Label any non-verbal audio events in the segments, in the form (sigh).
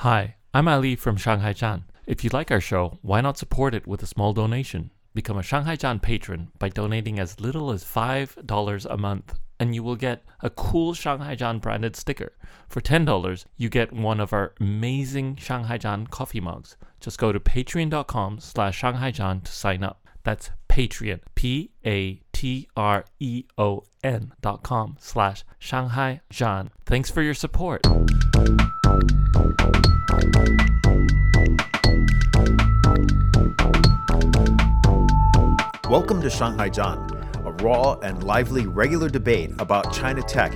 Hi, I'm Ali from Shanghai Zhan. If you like our show, why not support it with a small donation? Become a Shanghai Zhan patron by donating as little as $5 a month, and you will get a cool Shanghai Zhan branded sticker. For $10, you get one of our amazing Shanghai Zhan coffee mugs. Just go to patreon.com slash Shanghai Zhan to sign up. That's Patreon, P A T R E O N dot com slash Shanghai Zhan. Thanks for your support. Welcome to Shanghai Zhan, a raw and lively regular debate about China tech,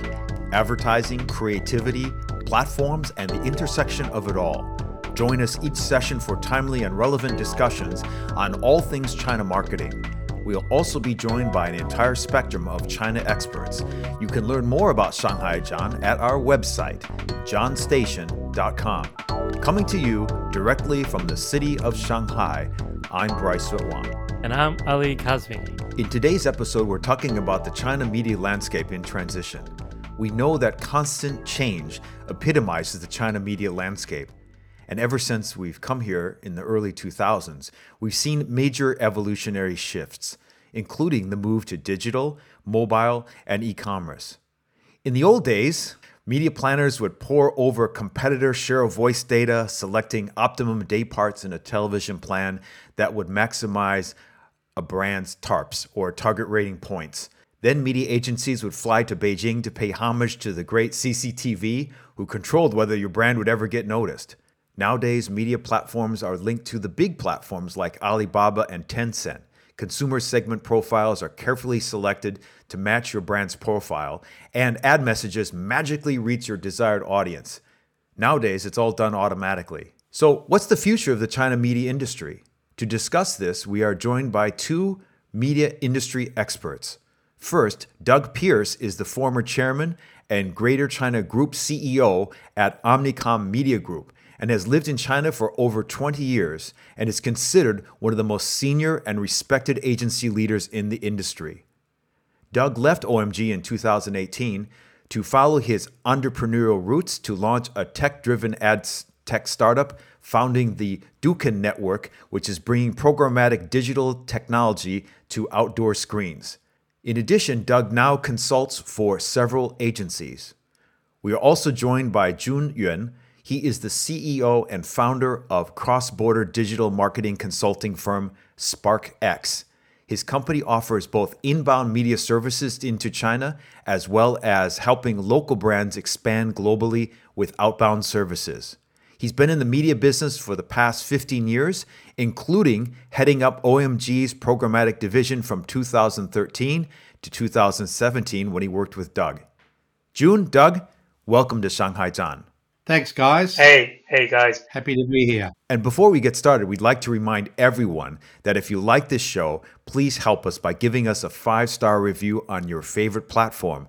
advertising, creativity, platforms, and the intersection of it all. Join us each session for timely and relevant discussions on all things China marketing. We'll also be joined by an entire spectrum of China experts. You can learn more about Shanghai Zhan at our website, johnstation.com. Coming to you directly from the city of Shanghai, I'm Bryce Wang. And I'm Ali Kazmi. In today's episode, we're talking about the China media landscape in transition. We know that constant change epitomizes the China media landscape. And ever since we've come here in the early 2000s, we've seen major evolutionary shifts, including the move to digital, mobile, and e commerce. In the old days, media planners would pore over competitor share of voice data, selecting optimum day parts in a television plan that would maximize a brand's TARPs or target rating points. Then media agencies would fly to Beijing to pay homage to the great CCTV, who controlled whether your brand would ever get noticed. Nowadays, media platforms are linked to the big platforms like Alibaba and Tencent. Consumer segment profiles are carefully selected to match your brand's profile, and ad messages magically reach your desired audience. Nowadays, it's all done automatically. So, what's the future of the China media industry? To discuss this, we are joined by two media industry experts. First, Doug Pearce is the former chairman and Greater China Group CEO at Omnicom Media Group and has lived in China for over 20 years and is considered one of the most senior and respected agency leaders in the industry. Doug left OMG in 2018 to follow his entrepreneurial roots to launch a tech driven ad tech startup founding the Doohken Network, which is bringing programmatic digital technology to outdoor screens. In addition, Doug now consults for several agencies. We are also joined by Jun Yuan. He is the CEO and founder of cross border digital marketing consulting firm SparkX. His company offers both inbound media services into China as well as helping local brands expand globally with outbound services. He's been in the media business for the past 15 years, including heading up OMG's programmatic division from 2013 to 2017 when he worked with Doug. Jun, Doug, welcome to Shanghai Zhan. Thanks, guys. Hey, hey, guys. Happy to be here. And before we get started, we'd like to remind everyone that if you like this show, please help us by giving us a five star review on your favorite platform.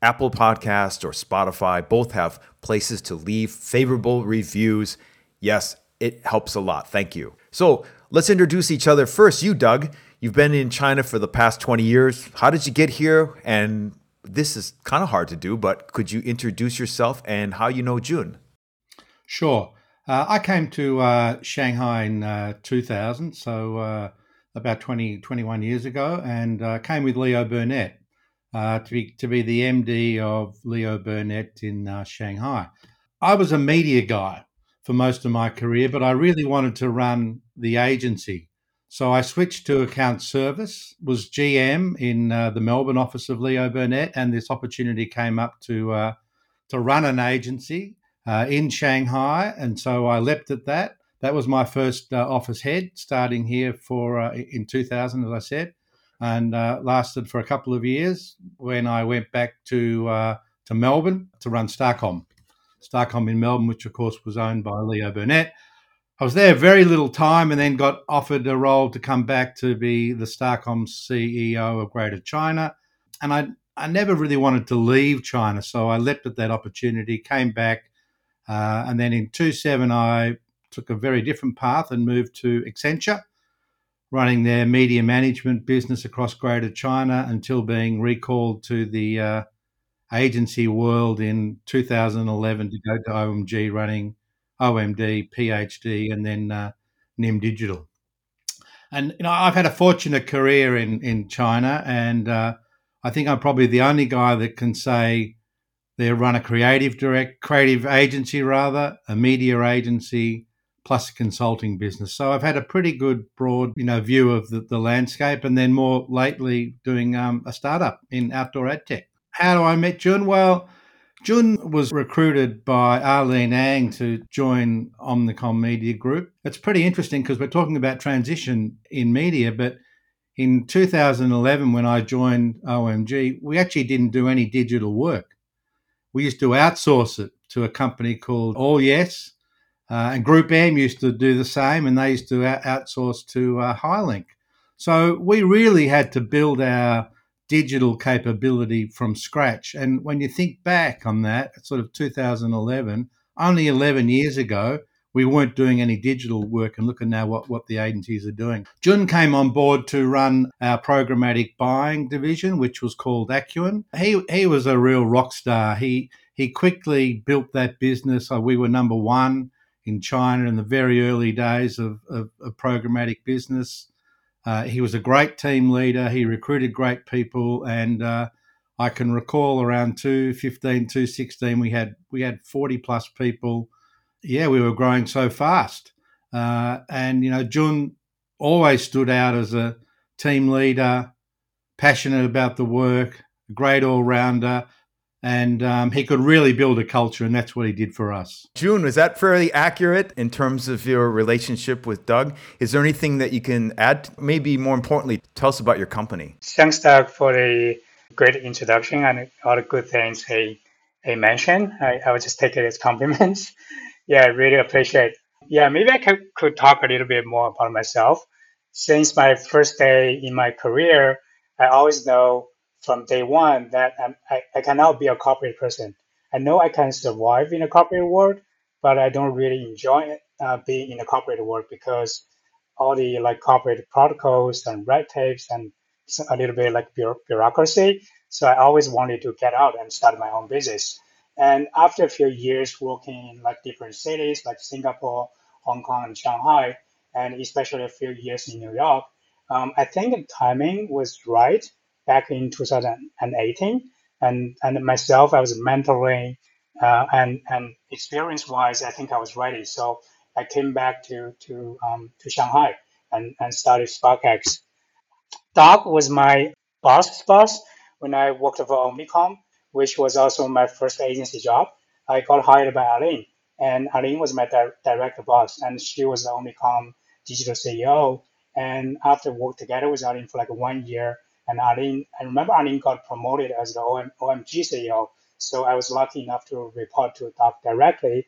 Apple Podcast or Spotify both have places to leave favorable reviews. Yes, it helps a lot. Thank you. So let's introduce each other first. You, Doug, you've been in China for the past 20 years. How did you get here? And this is kind of hard to do, but could you introduce yourself and how you know Jun? Sure. Uh, I came to uh, Shanghai in uh, 2000, so uh, about 20, 21 years ago, and uh, came with Leo Burnett uh, to be to be the MD of Leo Burnett in Shanghai. I was a media guy for most of my career, but I really wanted to run the agency. So I switched to account service, was GM in uh, the Melbourne office of Leo Burnett, and this opportunity came up to uh, to run an agency uh, in Shanghai, and so I leapt at that. That was my first uh, office head, starting here for in 2000, as I said and uh, lasted for a couple of years when I went back to uh, to Melbourne to run Starcom. Starcom in Melbourne, which of course was owned by Leo Burnett. I was there very little time and then got offered a role to come back to be the Starcom CEO of Greater China. And I, I never really wanted to leave China, so I leapt at that opportunity, came back. Uh, and then in 27, I took a very different path and moved to Accenture running their media management business across Greater China until being recalled to the uh, agency world in 2011 to go to OMG running OMD, PhD, and then uh, Nim Digital. And you know, I've had a fortunate career in in China, and uh, I think I'm probably the only guy that can say they run a creative direct creative agency rather, a media agency, plus a consulting business. So I've had a pretty good broad, you know, view of the, the landscape, and then more lately doing um, a startup in outdoor ad tech. How do I met Jun? Well, Jun was recruited by Arlene Ang to join Omnicom Media Group. It's pretty interesting because we're talking about transition in media, but in 2011, when I joined OMG, we actually didn't do any digital work. We used to outsource it to a company called Allyes, uh, and Group M used to do the same, and they used to outsource to uh, Hylink. So we really had to build our digital capability from scratch. And when you think back on that, sort of 2011, only 11 years ago, we weren't doing any digital work and look at now what, what the agencies are doing. Jun came on board to run our programmatic buying division, which was called Accuen. He, he was a real rock star. He, he quickly built that business. Uh, we were number one in China in the very early days of, of, of programmatic business. Uh, he was a great team leader. He recruited great people, and uh, I can recall around 2015, 2016, we had we had 40 plus people. Yeah, we were growing so fast, uh, and you know, Jun always stood out as a team leader, passionate about the work, great all rounder, and um, he could really build a culture, and that's what he did for us. Jun, is that fairly accurate in terms of your relationship with Doug? Is there anything that you can add? Maybe more importantly, tell us about your company. Thanks, Doug, for the great introduction and all the good things he, he mentioned. I, I would just take it as compliments. (laughs) yeah, I really appreciate. Yeah, maybe I could, could talk a little bit more about myself. Since my first day in my career, I always know from day one that I'm, I, I cannot be a corporate person. I know I can survive in a corporate world, but I don't really enjoy uh, being in a corporate world because all the like corporate protocols and red tapes and a little bit like bureaucracy. So I always wanted to get out and start my own business. And after a few years working in like different cities like Singapore, Hong Kong, and Shanghai, and especially a few years in New York, um, I think the timing was right back in 2018. And, and myself, I was mentoring uh, and, and experience wise, I think I was ready. So I came back to, to, um, to Shanghai and, and started SparkX. Doug was my boss boss when I worked for Omnicom, which was also my first agency job. I got hired by Arlene, and Arlene was my di- direct boss, and she was the Omnicom digital CEO. And after work together with Arlene for like one year, and Arlene, I remember Arlene got promoted as the OM, OMG CEO. So I was lucky enough to report to Doug directly.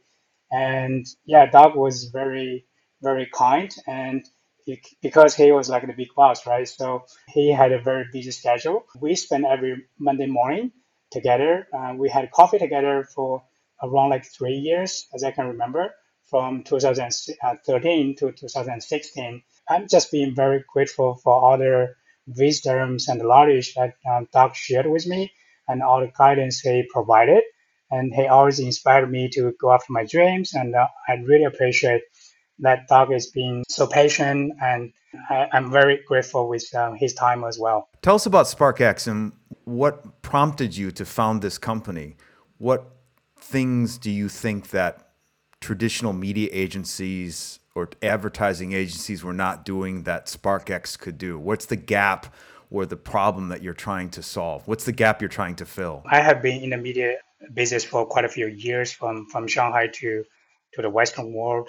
And yeah, Doug was very, very kind. And he, because he was like the big boss, right? So he had a very busy schedule. We spent every Monday morning together. Uh, we had coffee together for around like three years, as I can remember, from 2013 to 2016. I'm just being very grateful for other wisdoms and the knowledge that um, Doug shared with me and all the guidance he provided. And he always inspired me to go after my dreams. And uh, I really appreciate that Doug is being so patient. And I, am very grateful with um, his time as well. Tell us about SparkX and what prompted you to found this company. What things do you think that traditional media agencies or advertising agencies were not doing that SparkX could do? What's the gap or the problem that you're trying to solve? What's the gap you're trying to fill? I have been in the media business for quite a few years from, from Shanghai to, to the Western world.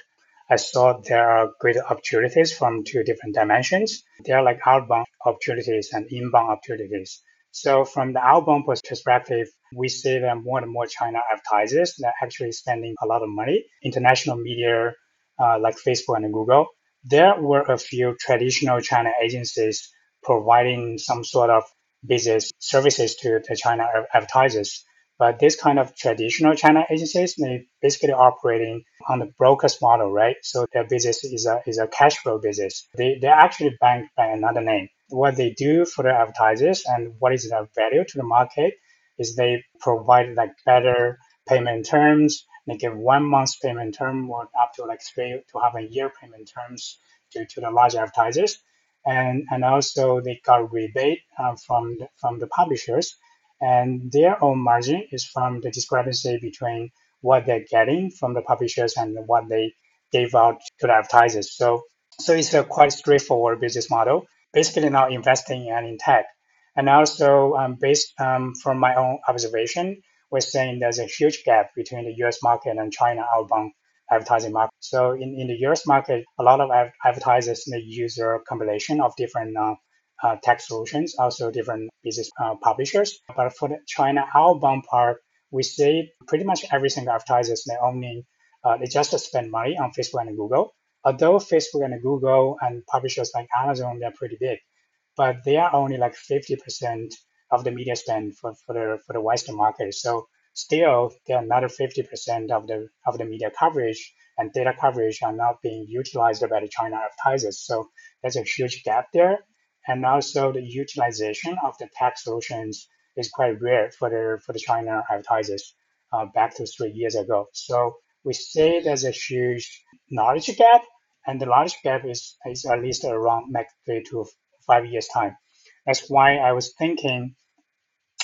I saw there are great opportunities from two different dimensions. There are like outbound opportunities and inbound opportunities. So from the outbound perspective, we see that more and more China advertisers are actually spending a lot of money. International media Uh, like Facebook and Google, there were a few traditional China agencies providing some sort of business services to the China advertisers. But this kind of traditional China agencies, they basically operating on the broker's model, right? So their business is a, is a cash flow business. They, they're actually banked by another name. What they do for the advertisers and what is their value to the market is they provide like better payment terms They give one month payment term or up to like three to have a year payment terms to, to the large advertisers. And, and also they got rebate uh, from the, from the publishers and their own margin is from the discrepancy between what they're getting from the publishers and what they gave out to the advertisers. So so it's a quite straightforward business model, basically not investing and in tech. And also, um, based um, from my own observation, we're saying there's a huge gap between the US market and China outbound advertising market. So in, in the US market, a lot of advertisers they use a combination of different uh, uh, tech solutions, also different business uh, publishers. But for the China outbound part, we see pretty much every single advertisers they only uh, they just spend money on Facebook and Google. Although Facebook and Google and publishers like Amazon they're pretty big, but they are only like 50% of the media spend for, for the for the Western market. So still, there are another 50% of the of the media coverage and data coverage are not being utilized by the China advertisers. So there's a huge gap there, and also the utilization of the tech solutions is quite rare for the for the China advertisers uh, back to three years ago. So we say there's a huge knowledge gap, and the knowledge gap is, is at least around next three to five years time. That's why I was thinking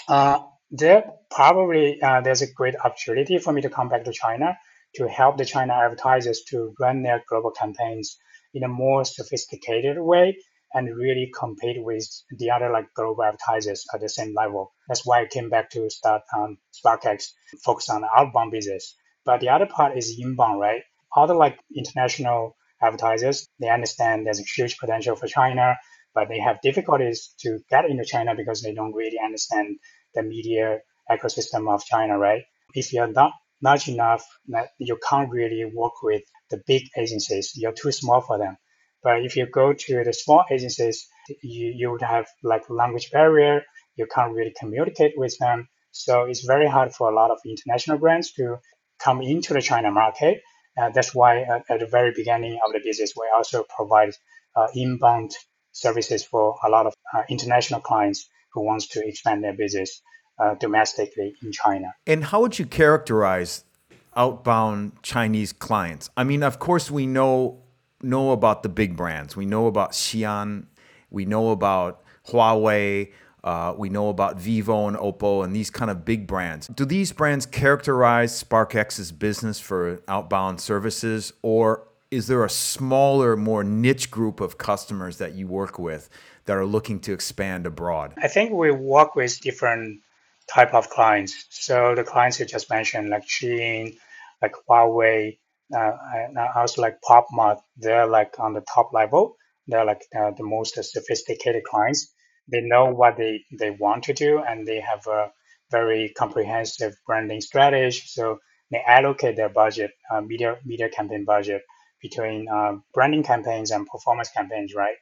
uh, there probably uh, there's a great opportunity for me to come back to China to help the China advertisers to run their global campaigns in a more sophisticated way and really compete with the other like global advertisers at the same level. That's why I came back to start um, SparkX, focus on outbound business. But the other part is inbound, right? Other like international advertisers, they understand there's a huge potential for China but they have difficulties to get into China because they don't really understand the media ecosystem of China, right? If you're not large enough, you can't really work with the big agencies. You're too small for them. But if you go to the small agencies, you, you would have like language barrier. You can't really communicate with them. So it's very hard for a lot of international brands to come into the China market. Uh, that's why at, at, the very beginning of the business, we also provide uh, inbound services for a lot of uh, international clients who wants to expand their business uh, domestically in China. And how would you characterize outbound Chinese clients? I mean, of course, we know know about the big brands. We know about Shein. We know about Huawei. Uh, we know about Vivo and Oppo and these kind of big brands. Do these brands characterize SparkX's business for outbound services, or is there a smaller, more niche group of customers that you work with that are looking to expand abroad? I think we work with different type of clients. So the clients you just mentioned, like Shein, like Huawei, uh, and also like PopMart, they're like on the top level. They're like uh, the most sophisticated clients. They know what they, they want to do and they have a very comprehensive branding strategy. So they allocate their budget, uh, media media campaign budget between uh, branding campaigns and performance campaigns, right?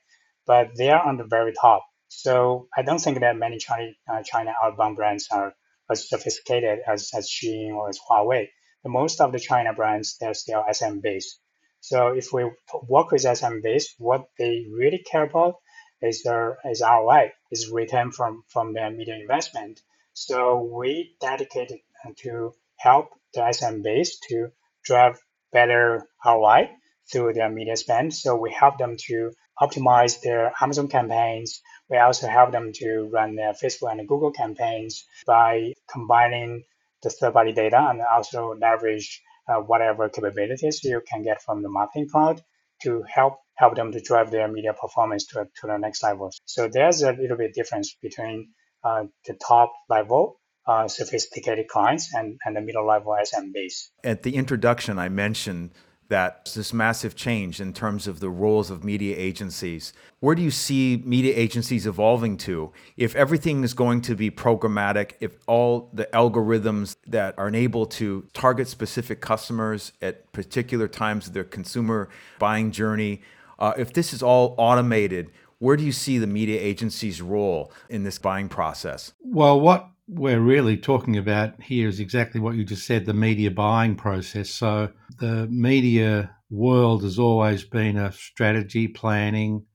But they are on the very top. So I don't think that many China, uh, China outbound brands are as sophisticated as, as Shein or as Huawei. The most of the China brands, they're still SM based. So if we work with SM based, what they really care about is their is ROI, is return from, from their media investment. So we dedicated to help the SM base to drive better ROI through their media spend. So we help them to optimize their Amazon campaigns. We also help them to run their Facebook and Google campaigns by combining the third-party data and also leverage uh, whatever capabilities you can get from the marketing cloud to help help them to drive their media performance to, to the next level. So there's a little bit difference between uh, the top level uh, sophisticated clients and, and the middle level SMBs. At the introduction, I mentioned that this massive change in terms of the roles of media agencies. Where do you see media agencies evolving to? If everything is going to be programmatic, if all the algorithms that are able to target specific customers at particular times of their consumer buying journey, uh, if this is all automated, where do you see the media agency's role in this buying process? Well, what we're really talking about here is exactly what you just said the media buying process. So, the media world has always been a strategy, planning,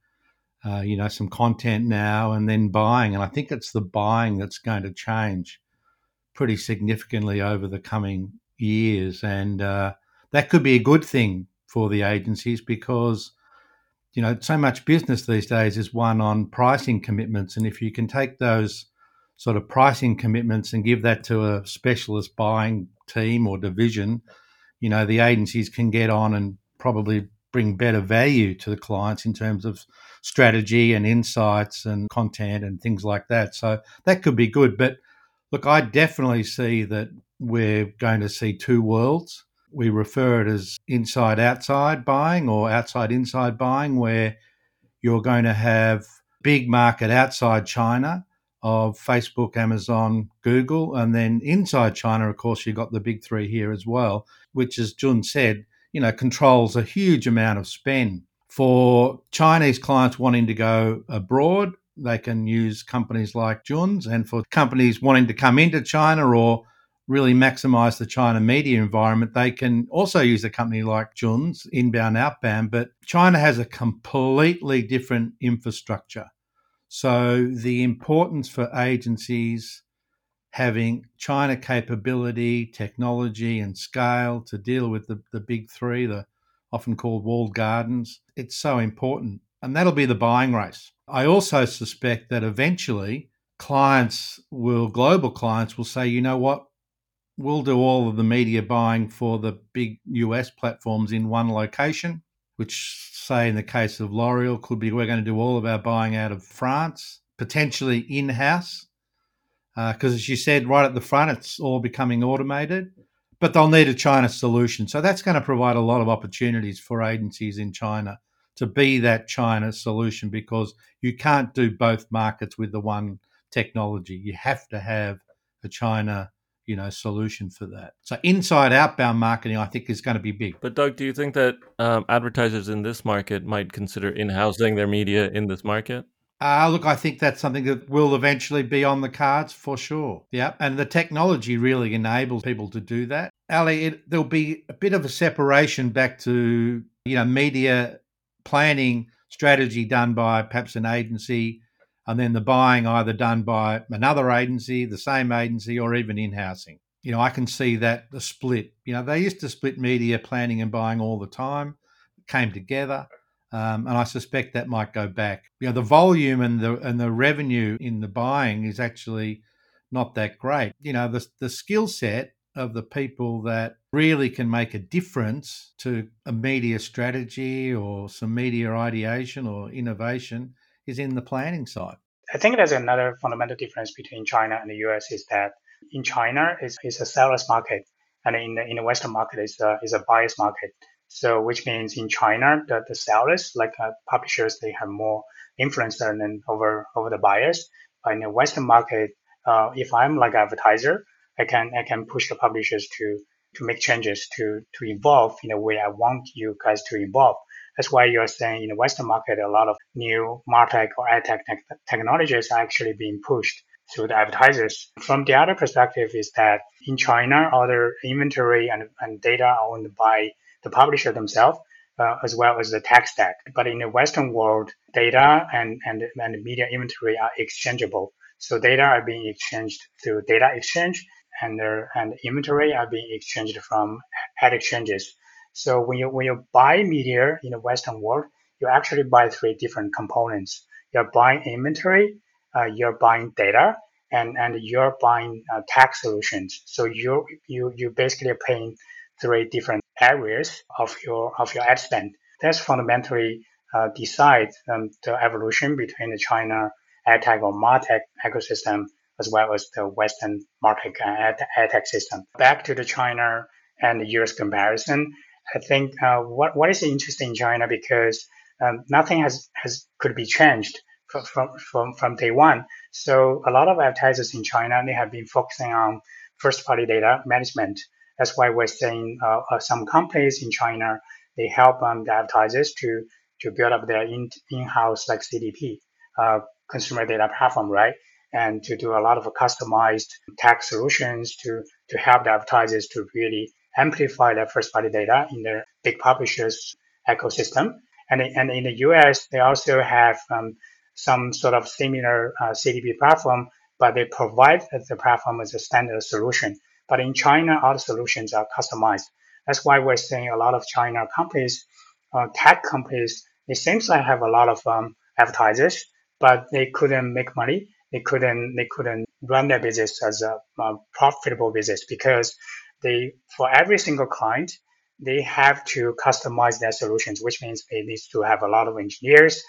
uh, you know, some content now, and then buying. And I think it's the buying that's going to change pretty significantly over the coming years, and uh, that could be a good thing for the agencies because you know so much business these days is won on pricing commitments, and if you can take those sort of pricing commitments and give that to a specialist buying team or division, you know the agencies can get on and probably bring better value to the clients in terms of strategy and insights and content and things like that. So that could be good. But look, I definitely see that we're going to see two worlds. We refer it as inside outside buying or outside inside buying, where you're going to have big market outside China of Facebook, Amazon, Google, and then inside China, of course, you've got the big three here as well, which, as Jun said, you know, controls a huge amount of spend. For Chinese clients wanting to go abroad, they can use companies like Jun's, and for companies wanting to come into China or really maximize the China media environment, they can also use a company like Jun's, inbound, outbound. But China has a completely different infrastructure. So the importance for agencies having China capability, technology, and scale to deal with the, the big three, the often called walled gardens, it's so important. And that'll be the buying race. I also suspect that eventually clients will, global clients will say, you know what, we'll do all of the media buying for the big US platforms in one location, which, say, in the case of L'Oreal, could be we're going to do all of our buying out of France, potentially in house because uh, as you said right at the front, it's all becoming automated. But they'll need a China solution, so that's going to provide a lot of opportunities for agencies in China to be that China solution because you can't do both markets with the one technology. You have to have a China you know solution for that. So inside outbound marketing, I think, is going to be big. But Doug, do you think that um, advertisers in this market might consider in housing their media in this market? Uh, look, I think that's something that will eventually be on the cards for sure. Yeah. And the technology really enables people to do that. Ali, it, there'll be a bit of a separation back to, you know, media planning strategy done by perhaps an agency and then the buying either done by another agency, the same agency, or even in housing. You know, I can see that the split. You know, they used to split media planning and buying all the time, came together. Um, and I suspect that might go back. You know, the volume and the and the revenue in the buying is actually not that great. You know, the the skill set of the people that really can make a difference to a media strategy or some media ideation or innovation is in the planning side. I think there's another fundamental difference between China and the US is that in China it's, it's a seller's market and in the, in the Western market it's a, it's a buyer's market. So, which means in China, the, the sellers, like uh, publishers, they have more influence than over over the buyers. But in the Western market, uh, if I'm like advertiser, I can I can push the publishers to to make changes to to evolve in a way I want you guys to evolve. That's why you're saying in the Western market, a lot of new martech or ad tech technologies are actually being pushed through the advertisers. From the other perspective is that in China, the inventory and, and data are owned by the publisher themselves, uh, as well as the tech stack. But in the Western world, data and, and, and media inventory are exchangeable. So data are being exchanged through data exchange and, uh, and inventory are being exchanged from ad exchanges. So when you, when you buy media in the Western world, you actually buy three different components. You're buying inventory, uh, you're buying data, and, and you're buying uh, tech solutions. So you you you basically paying three different areas of your of your ad spend. That's fundamentally uh, decides um, the evolution between the China ad tech or martech ecosystem as well as the Western market ad, ad tech system. Back to the China and the US comparison, I think uh, what what is interesting in China because um, nothing has, has could be changed from, from, from, day one. So a lot of advertisers in China they have been focusing on first party data management that's why we're seeing uh, uh, some companies in China they help um, the advertisers to to build up their in in-house like CDP uh, consumer data platform, right? And to do a lot of customized tech solutions to to help the advertisers to really amplify their first-party data in their big publishers ecosystem. And, and in the US, they also have um, some sort of similar uh, CDP platform, but they provide the platform as a standard solution But in China, all the solutions are customized. That's why we're seeing a lot of China companies, uh, tech companies, it seems like have a lot of um, advertisers, but they couldn't make money. They couldn't they couldn't run their business as a, a profitable business because they for every single client they have to customize their solutions, which means they need to have a lot of engineers.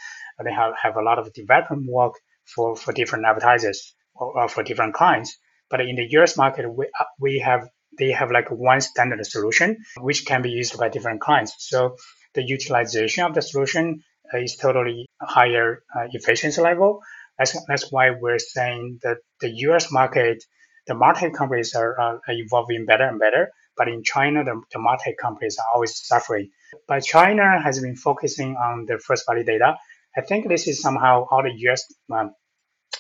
They have, have a lot of development work for, for different advertisers or, or for different clients. But in the US market, we, uh, we have they have like one standard solution which can be used by different clients. So the utilization of the solution is totally higher uh, efficiency level. That's, that's why we're saying that the US market, the market companies are, are evolving better and better. But in China, the, the market companies are always suffering. But China has been focusing on the first party data. I think this is somehow all the US, um,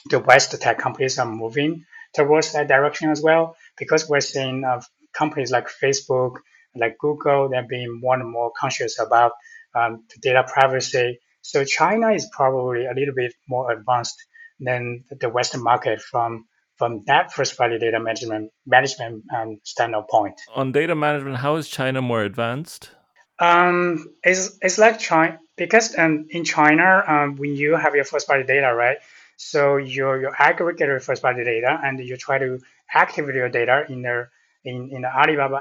the West tech companies are moving towards that direction as well, because we're seeing uh, companies like Facebook, like Google, they're being more and more conscious about um, data privacy. So China is probably a little bit more advanced than the Western market from from that first party data management management um, standpoint. On data management, how is China more advanced? Um, it's, it's like China because um, in China, um, when you have your first party data, right? So you you aggregate your first party data and you try to activate your data in the in, in the Alibaba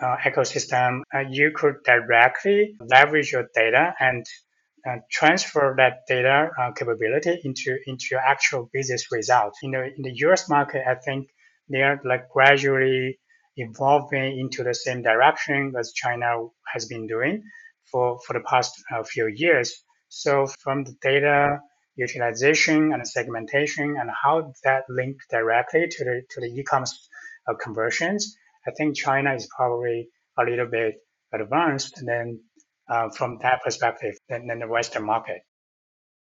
uh, ecosystem. Uh, you could directly leverage your data and transfer that data uh, capability into into actual business result. In the in the U.S. market, I think they are like gradually evolving into the same direction as China has been doing for for the past uh, few years. So from the data utilization and segmentation and how that link directly to the to the e-commerce uh, conversions, I think China is probably a little bit advanced than uh, from that perspective than, than the Western market.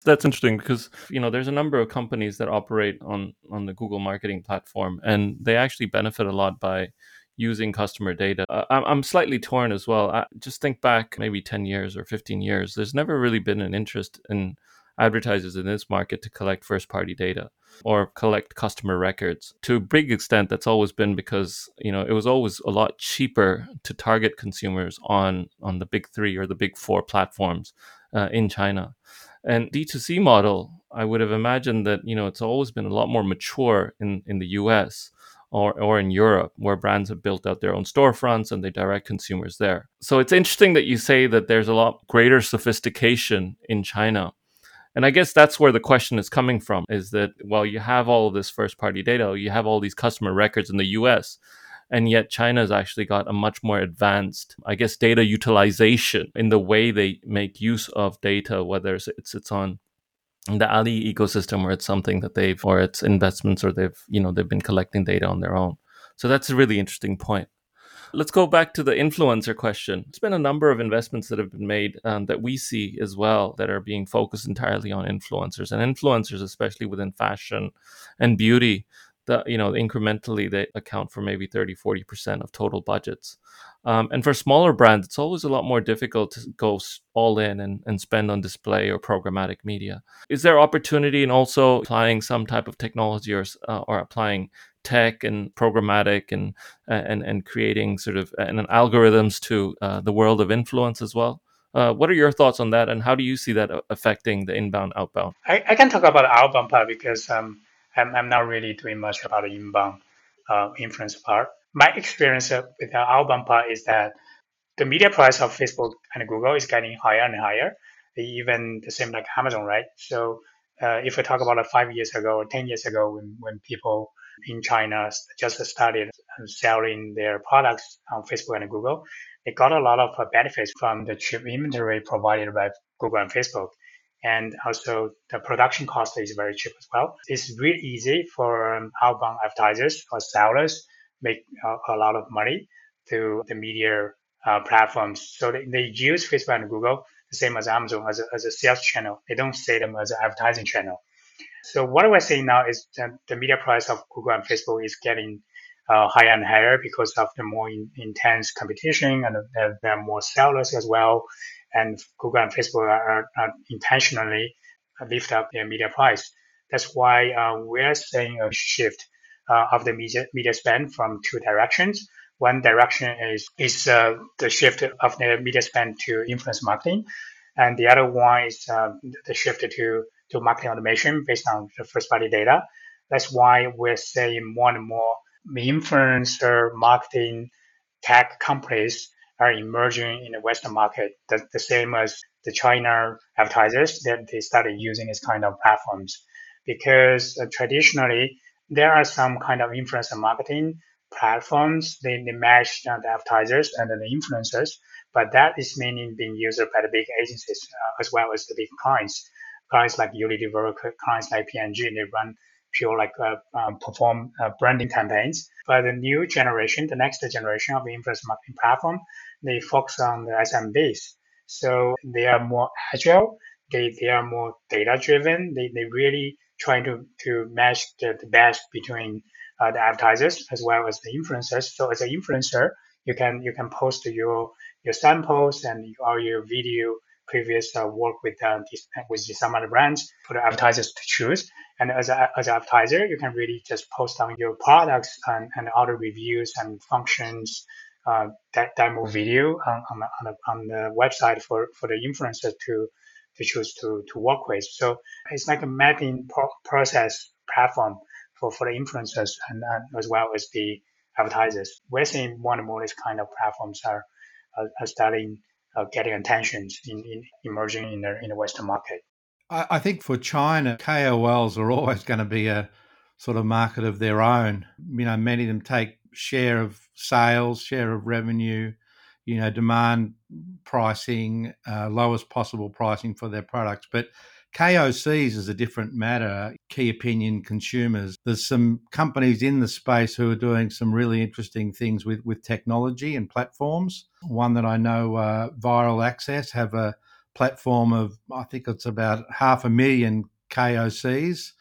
That's interesting because you know there's a number of companies that operate on on the Google Marketing platform, and they actually benefit a lot by using customer data. Uh, I'm slightly torn as well. I just think back maybe 10 years or 15 years. There's never really been an interest in advertisers in this market to collect first party data or collect customer records to a big extent that's always been because you know it was always a lot cheaper to target consumers on on the big three or the big four platforms uh, in china and d2c model i would have imagined that you know it's always been a lot more mature in in the us or, or in Europe, where brands have built out their own storefronts and they direct consumers there. So it's interesting that you say that there's a lot greater sophistication in China and I guess that's where the question is coming from is that while you have all of this first party data, you have all these customer records in the US, and yet China's actually got a much more advanced, I guess, data utilization in the way they make use of data, whether it's, it's on the Ali ecosystem or it's something that they've, or it's investments or they've, you know, they've been collecting data on their own. So that's a really interesting point. Let's go back to the influencer question. There's been a number of investments that have been made um, that we see as well that are being focused entirely on influencers and influencers, especially within fashion and beauty. That you know, incrementally they account for maybe 30, 40% of total budgets. Um, and for smaller brands, it's always a lot more difficult to go all in and, and spend on display or programmatic media. Is there opportunity in also applying some type of technology or, uh, or applying tech and programmatic and and and creating sort of and algorithms to uh, the world of influence as well. Uh, what are your thoughts on that, and how do you see that affecting the inbound outbound? I, I can talk about the outbound part because um, I'm, I'm not really doing much about the inbound uh, influence part. My experience with the outbound part is that the media price of Facebook and Google is getting higher and higher. Even the same like Amazon, right? So uh, if we talk about like five years ago or ten years ago, when when people in China just started selling their products on Facebook and Google, they got a lot of benefits from the cheap inventory provided by Google and Facebook. And also the production cost is very cheap as well. It's really easy for um, outbound advertisers or sellers make a, a, lot of money through the media uh, platforms. So they, they use Facebook and Google the same as Amazon as a, as a sales channel. They don't see them as an advertising channel. So what we're seeing now is that the media price of Google and Facebook is getting uh, higher and higher because of the more in, intense competition and there, there, are more sellers as well. And Google and Facebook are, are intentionally lift up their media price. That's why uh, we're seeing a shift uh, of the media, media spend from two directions. One direction is is uh, the shift of the media spend to influence marketing, and the other one is uh, the shift to to marketing automation based on the first party data. That's why we're seeing more and more influencer marketing tech companies are emerging in the Western market. The, the same as the China advertisers that they started using this kind of platforms because uh, traditionally there are some kind of influencer marketing platforms. They, they match the advertisers and the influencers, but that is mainly being used by the big agencies uh, as well as the big clients. Clients like Unilever, clients like P&G, they run pure like uh, um, perform uh, branding campaigns. But the new generation, the next generation of influencer marketing platform, they focus on the SMBs. So they are more agile. They, they are more data driven. They, they really trying to, to match the, the best between uh, the advertisers as well as the influencers. So as an influencer, you can you can post your your samples and or your video previous uh, work with uh, this, with some other brands for the advertisers to choose. And as, a, as an advertiser, you can really just post on your products and, and other reviews and functions, uh, that demo video on, on, the, on the website for, for the influencers to to choose to, to work with. So it's like a mapping pro- process platform for, for the influencers and, and, as well as the advertisers. We're seeing more and more these kind of platforms are, are, are starting uh, getting attention in, in emerging in the in the Western market. I, I think for China, KOLs are always going to be a sort of market of their own. You know, many of them take share of sales, share of revenue, you know, demand pricing, uh, lowest possible pricing for their products. But KOCs is a different matter, key opinion consumers. There's some companies in the space who are doing some really interesting things with, with technology and platforms. One that I know, uh, Viral Access, have a platform of, I think it's about half a million KOCs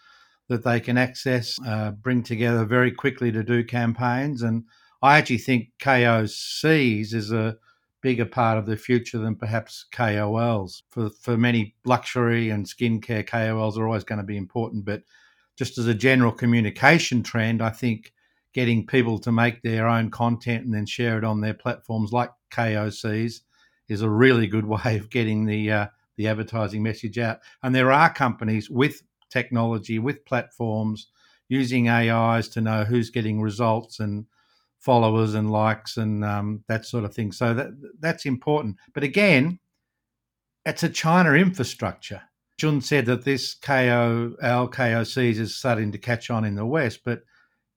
that they can access, uh, bring together very quickly to do campaigns. And I actually think KOCs is a bigger part of the future than perhaps KOLs. For for many luxury and skincare, KOLs are always going to be important, but just as a general communication trend, I think getting people to make their own content and then share it on their platforms like KOCs is a really good (laughs) way of getting the uh, the advertising message out. And there are companies with technology, with platforms, using AIs to know who's getting results and followers and likes and um, that sort of thing. So that that's important. But again, it's a China infrastructure. Jun said that this KOL KOCs is starting to catch on in the West, but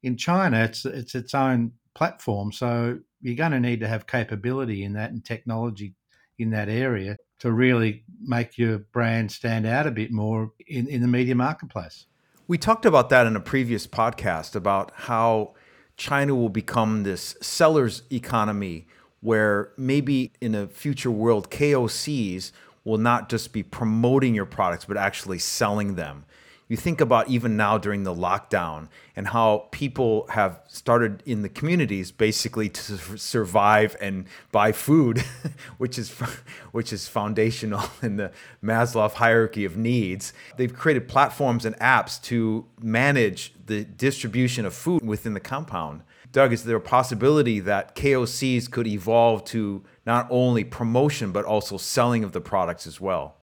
in China, it's it's its own platform. So you're going to need to have capability in that and technology in that area to really make your brand stand out a bit more in, in the media marketplace. We talked about that in a previous podcast about how China will become this seller's economy where maybe in a future world, KOCs will not just be promoting your products, but actually selling them you think about even now during the lockdown and how people have started in the communities basically to survive and buy food, (laughs) which is (laughs) which is foundational (laughs) in the Maslow hierarchy of needs. They've created platforms and apps to manage the distribution of food within the compound. Doug, is there a possibility that KOCs could evolve to not only promotion but also selling of the products as well?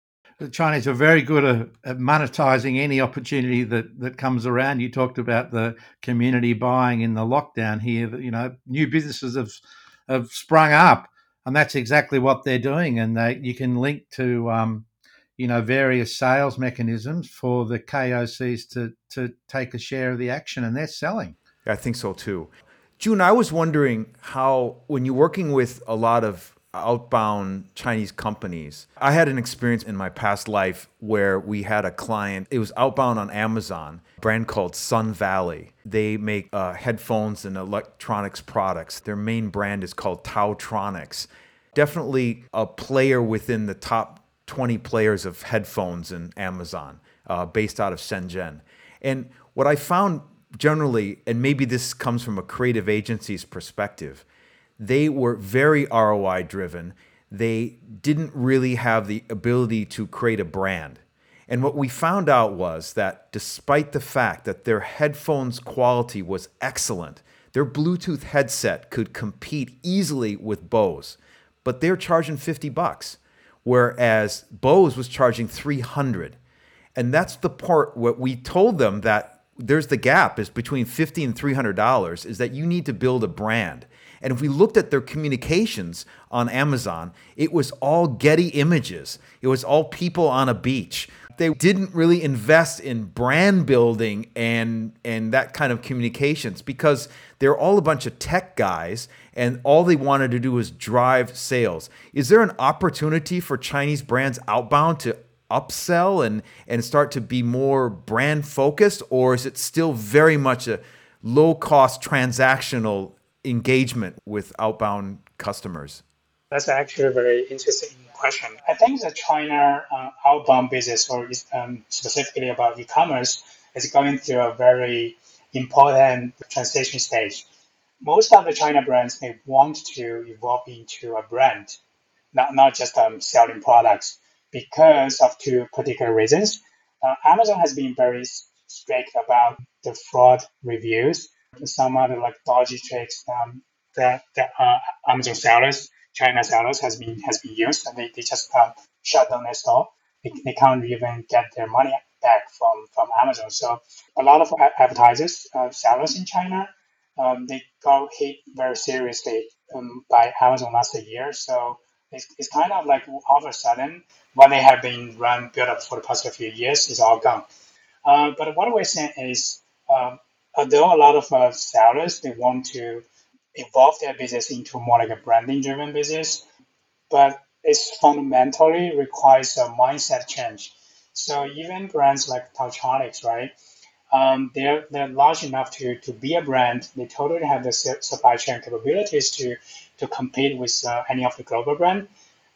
The Chinese are very good at, at, monetizing any opportunity that, that comes around. You talked about the community buying in the lockdown here. You know, new businesses have have sprung up, and that's exactly what they're doing. And they, you can link to, um, you know, various sales mechanisms for the KOCs to to take a share of the action, and they're selling. I think so too. Jun, I was wondering how when you're working with a lot of outbound Chinese companies. I had an experience in my past life where we had a client, it was outbound on Amazon, brand called Sun Valley. They make uh, headphones and electronics products. Their main brand is called TaoTronics. Definitely a player within the top 20 players of headphones in Amazon, uh, based out of Shenzhen. And what I found generally, and maybe this comes from a creative agency's perspective, they were very ROI driven. They didn't really have the ability to create a brand. And what we found out was that despite the fact that their headphones quality was excellent, their Bluetooth headset could compete easily with Bose, but they're charging 50 bucks, whereas Bose was charging 300. And that's the part what we told them that there's the gap is between 50 and 300 dollars is that you need to build a brand. And if we looked at their communications on Amazon, it was all Getty images. It was all people on a beach they didn't really invest in brand building and and that kind of communications because they're all a bunch of tech guys and all they wanted to do was drive sales. Is there an opportunity for Chinese brands outbound to upsell and and start to be more brand focused or is it still very much a low cost transactional engagement with outbound customers? That's actually a very interesting question. I think the China uh, outbound business, or um, specifically about e-commerce, is going through a very important transition stage. Most of the China brands they want to evolve into a brand, not not just um, selling products, because of two particular reasons. Uh, Amazon has been very strict about the fraud reviews. Some other like dodgy tricks um, that, that uh, Amazon sellers China sellers has been has been used, and they, they just uh, shut down their store. They, they can't even get their money back from, from Amazon. So a lot of advertisers, uh, sellers in China, um, they got hit very seriously um, by Amazon last year. So it's, it's kind of like all of a sudden, what they have been run built up for the past few years is all gone. Uh, but what we're saying is, um, although a lot of uh, sellers they want to evolve their business into more like a branding driven business, but it fundamentally requires a mindset change. So even brands like TaoTronics, right? Um, they're they're large enough to, to be a brand. They totally have the supply chain capabilities to to compete with uh, any of the global brand.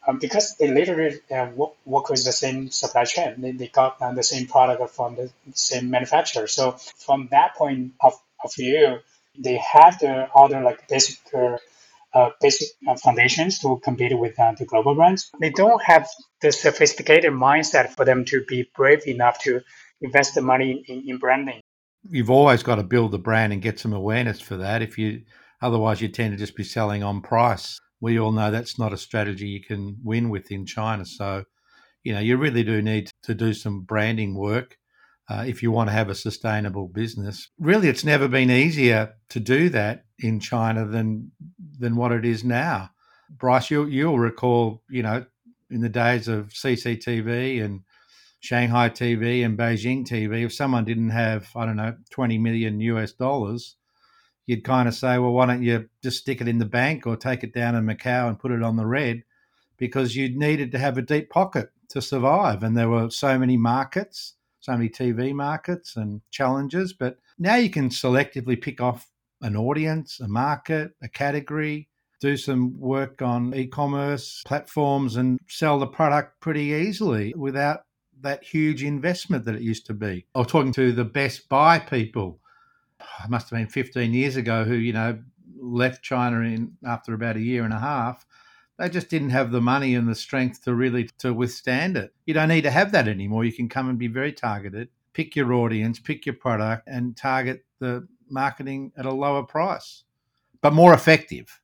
Um, because they literally uh, work, work, with the same supply chain. They, they got uh, the same product from the same manufacturer. So from that point of, of view, they have the other like basic uh, basic uh, foundations to compete with uh, the global brands. They don't have the sophisticated mindset for them to be brave enough to invest the money in, in branding. You've always got to build the brand and get some awareness for that. If you otherwise, you tend to just be selling on price. We all know that's not a strategy you can win with in China. So, you know, you really do need to do some branding work uh, if you want to have a sustainable business. Really, it's never been easier to do that in China than than what it is now. Bryce, you'll, you'll recall, you know, in the days of CCTV and Shanghai TV and Beijing TV, if someone didn't have, I don't know, 20 million US dollars, you'd kind of say, well, why don't you just stick it in the bank or take it down in Macau and put it on the red? Because you needed to have a deep pocket to survive. And there were so many markets so many TV markets and challenges, but now you can selectively pick off an audience, a market, a category, do some work on e commerce platforms and sell the product pretty easily without that huge investment that it used to be. I talking to the Best Buy people, must have been 15 years ago, who, you know, left China in after about a year and a half they just didn't have the money and the strength to really to withstand it. You don't need to have that anymore. You can come and be very targeted, pick your audience, pick your product, and target the marketing at a lower price, but more effective.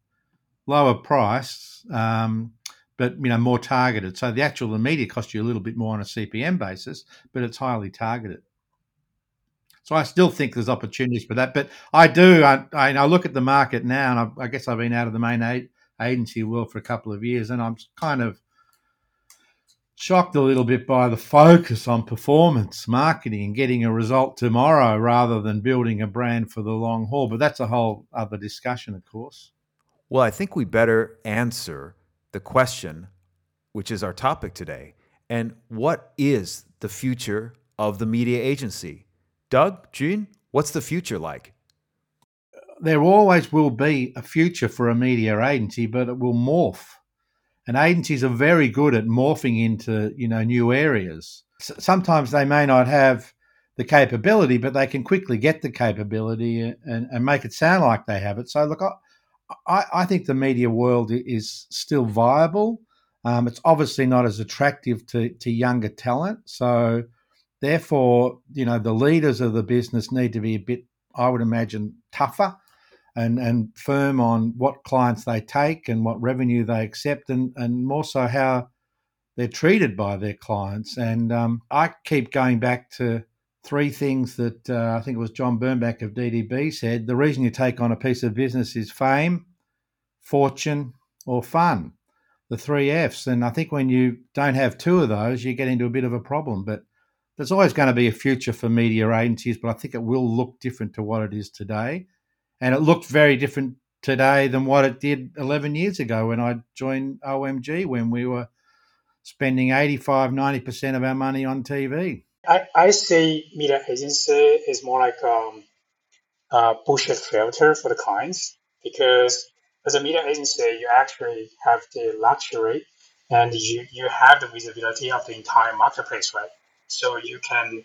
Lower price, um, but you know more targeted. So the actual the media costs you a little bit more on a CPM basis, but it's highly targeted. So I still think there's opportunities for that. But I do. I, I, look at the market now, and I, I guess I've been out of the main agency world for a couple of years, and I'm kind of shocked a little bit by the focus on performance marketing and getting a result tomorrow rather than building a brand for the long haul. But that's a whole other discussion, of course. Well, I think we better answer the question, which is our topic today. And what is the future of the media agency? Doug, Jun, what's the future like? there always will be a future for a media agency, but it will morph. And agencies are very good at morphing into you know new areas. Sometimes they may not have the capability, but they can quickly get the capability and, and make it sound like they have it. So look, I, I think the media world is still viable. Um, it's obviously not as attractive to, to younger talent. So therefore, you know, the leaders of the business need to be a bit, I would imagine, tougher and, and firm on what clients they take and what revenue they accept, and, and more so how they're treated by their clients. And um, I keep going back to three things that uh, I think it was John Bernbach of DDB said. The reason you take on a piece of business is fame, fortune, or fun. The three F's. And I think when you don't have two of those, you get into a bit of a problem. But there's always going to be a future for media agencies, but I think it will look different to what it is today. And it looked very different today than what it did 11 years ago when I joined OMG, when we were spending 85, 90% of our money on TV. I, I see media agency is more like um, a bullshit filter for the clients because as a media agency, you actually have the luxury and you, you have the visibility of the entire marketplace, right? So you can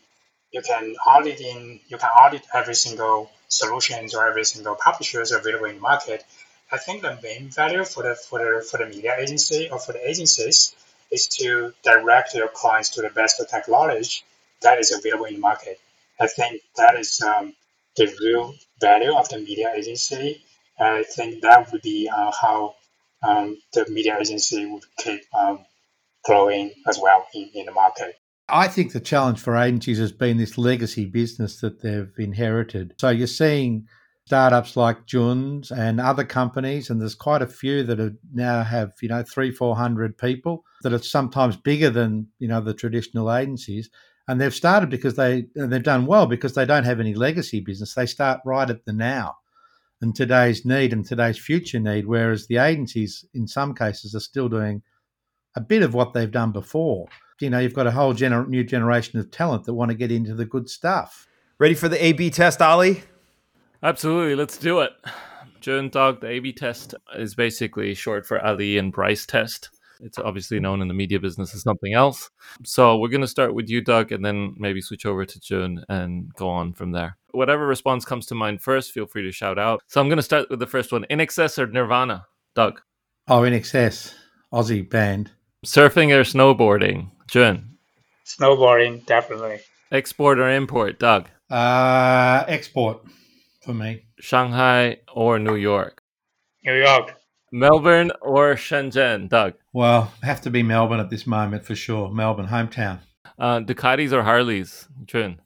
you can audit in you can audit every single solutions or every single publishers available in the market. I think the main value for the for the for the media agency or for the agencies is to direct your clients to the best technology that is available in the market. I think that is um, the real value of the media agency. I think that would be uh, how um, the media agency would keep um, growing as well in, in the market. I think the challenge for agencies has been this legacy business that they've inherited. So you're seeing startups like Jun's and other companies, and there's quite a few that are now have you know three, four hundred people that are sometimes bigger than you know the traditional agencies, and they've started because they they've done well because they don't have any legacy business. They start right at the now and today's need and today's future need, whereas the agencies in some cases are still doing a bit of what they've done before. You know, you've got a whole gener- new generation of talent that want to get into the good stuff. Ready for the A/B test, Ali? Absolutely, let's do it. Jun Doug, the A/B test is basically short for Ali and Bryce test. It's obviously known in the media business as something else. So we're going to start with you, Doug, and then maybe switch over to Jun and go on from there. Whatever response comes to mind first, feel free to shout out. So I'm going to start with the first one INXS or Nirvana? Doug. Oh, INXS, Aussie band. Surfing or snowboarding? Jun. Snowboarding, definitely. Export or import? Doug. Uh, export for me. Shanghai or New York? New York. Melbourne or Shenzhen, Doug? Well, have to be Melbourne at this moment for sure. Melbourne, hometown. Uh, Ducatis or Harleys, Jun?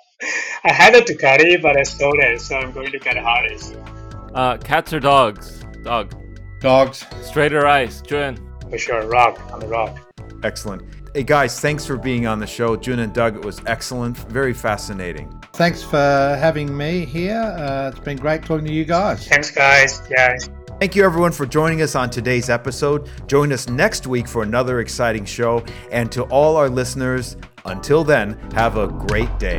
(laughs) I had a Ducati, but I sold it, so I'm going to get Harleys. Uh, cats or dogs, Doug? Dogs. Straight or ice, Jun? For sure, rock on the rock. Excellent. Hey guys, thanks for being on the show. Jun and Doug, it was excellent, very fascinating. Thanks for having me here. Uh, it's been great talking to you guys. Thanks, guys. Yeah. Thank you everyone for joining us on today's episode. Join us next week for another exciting show. And to all our listeners, until then, have a great day.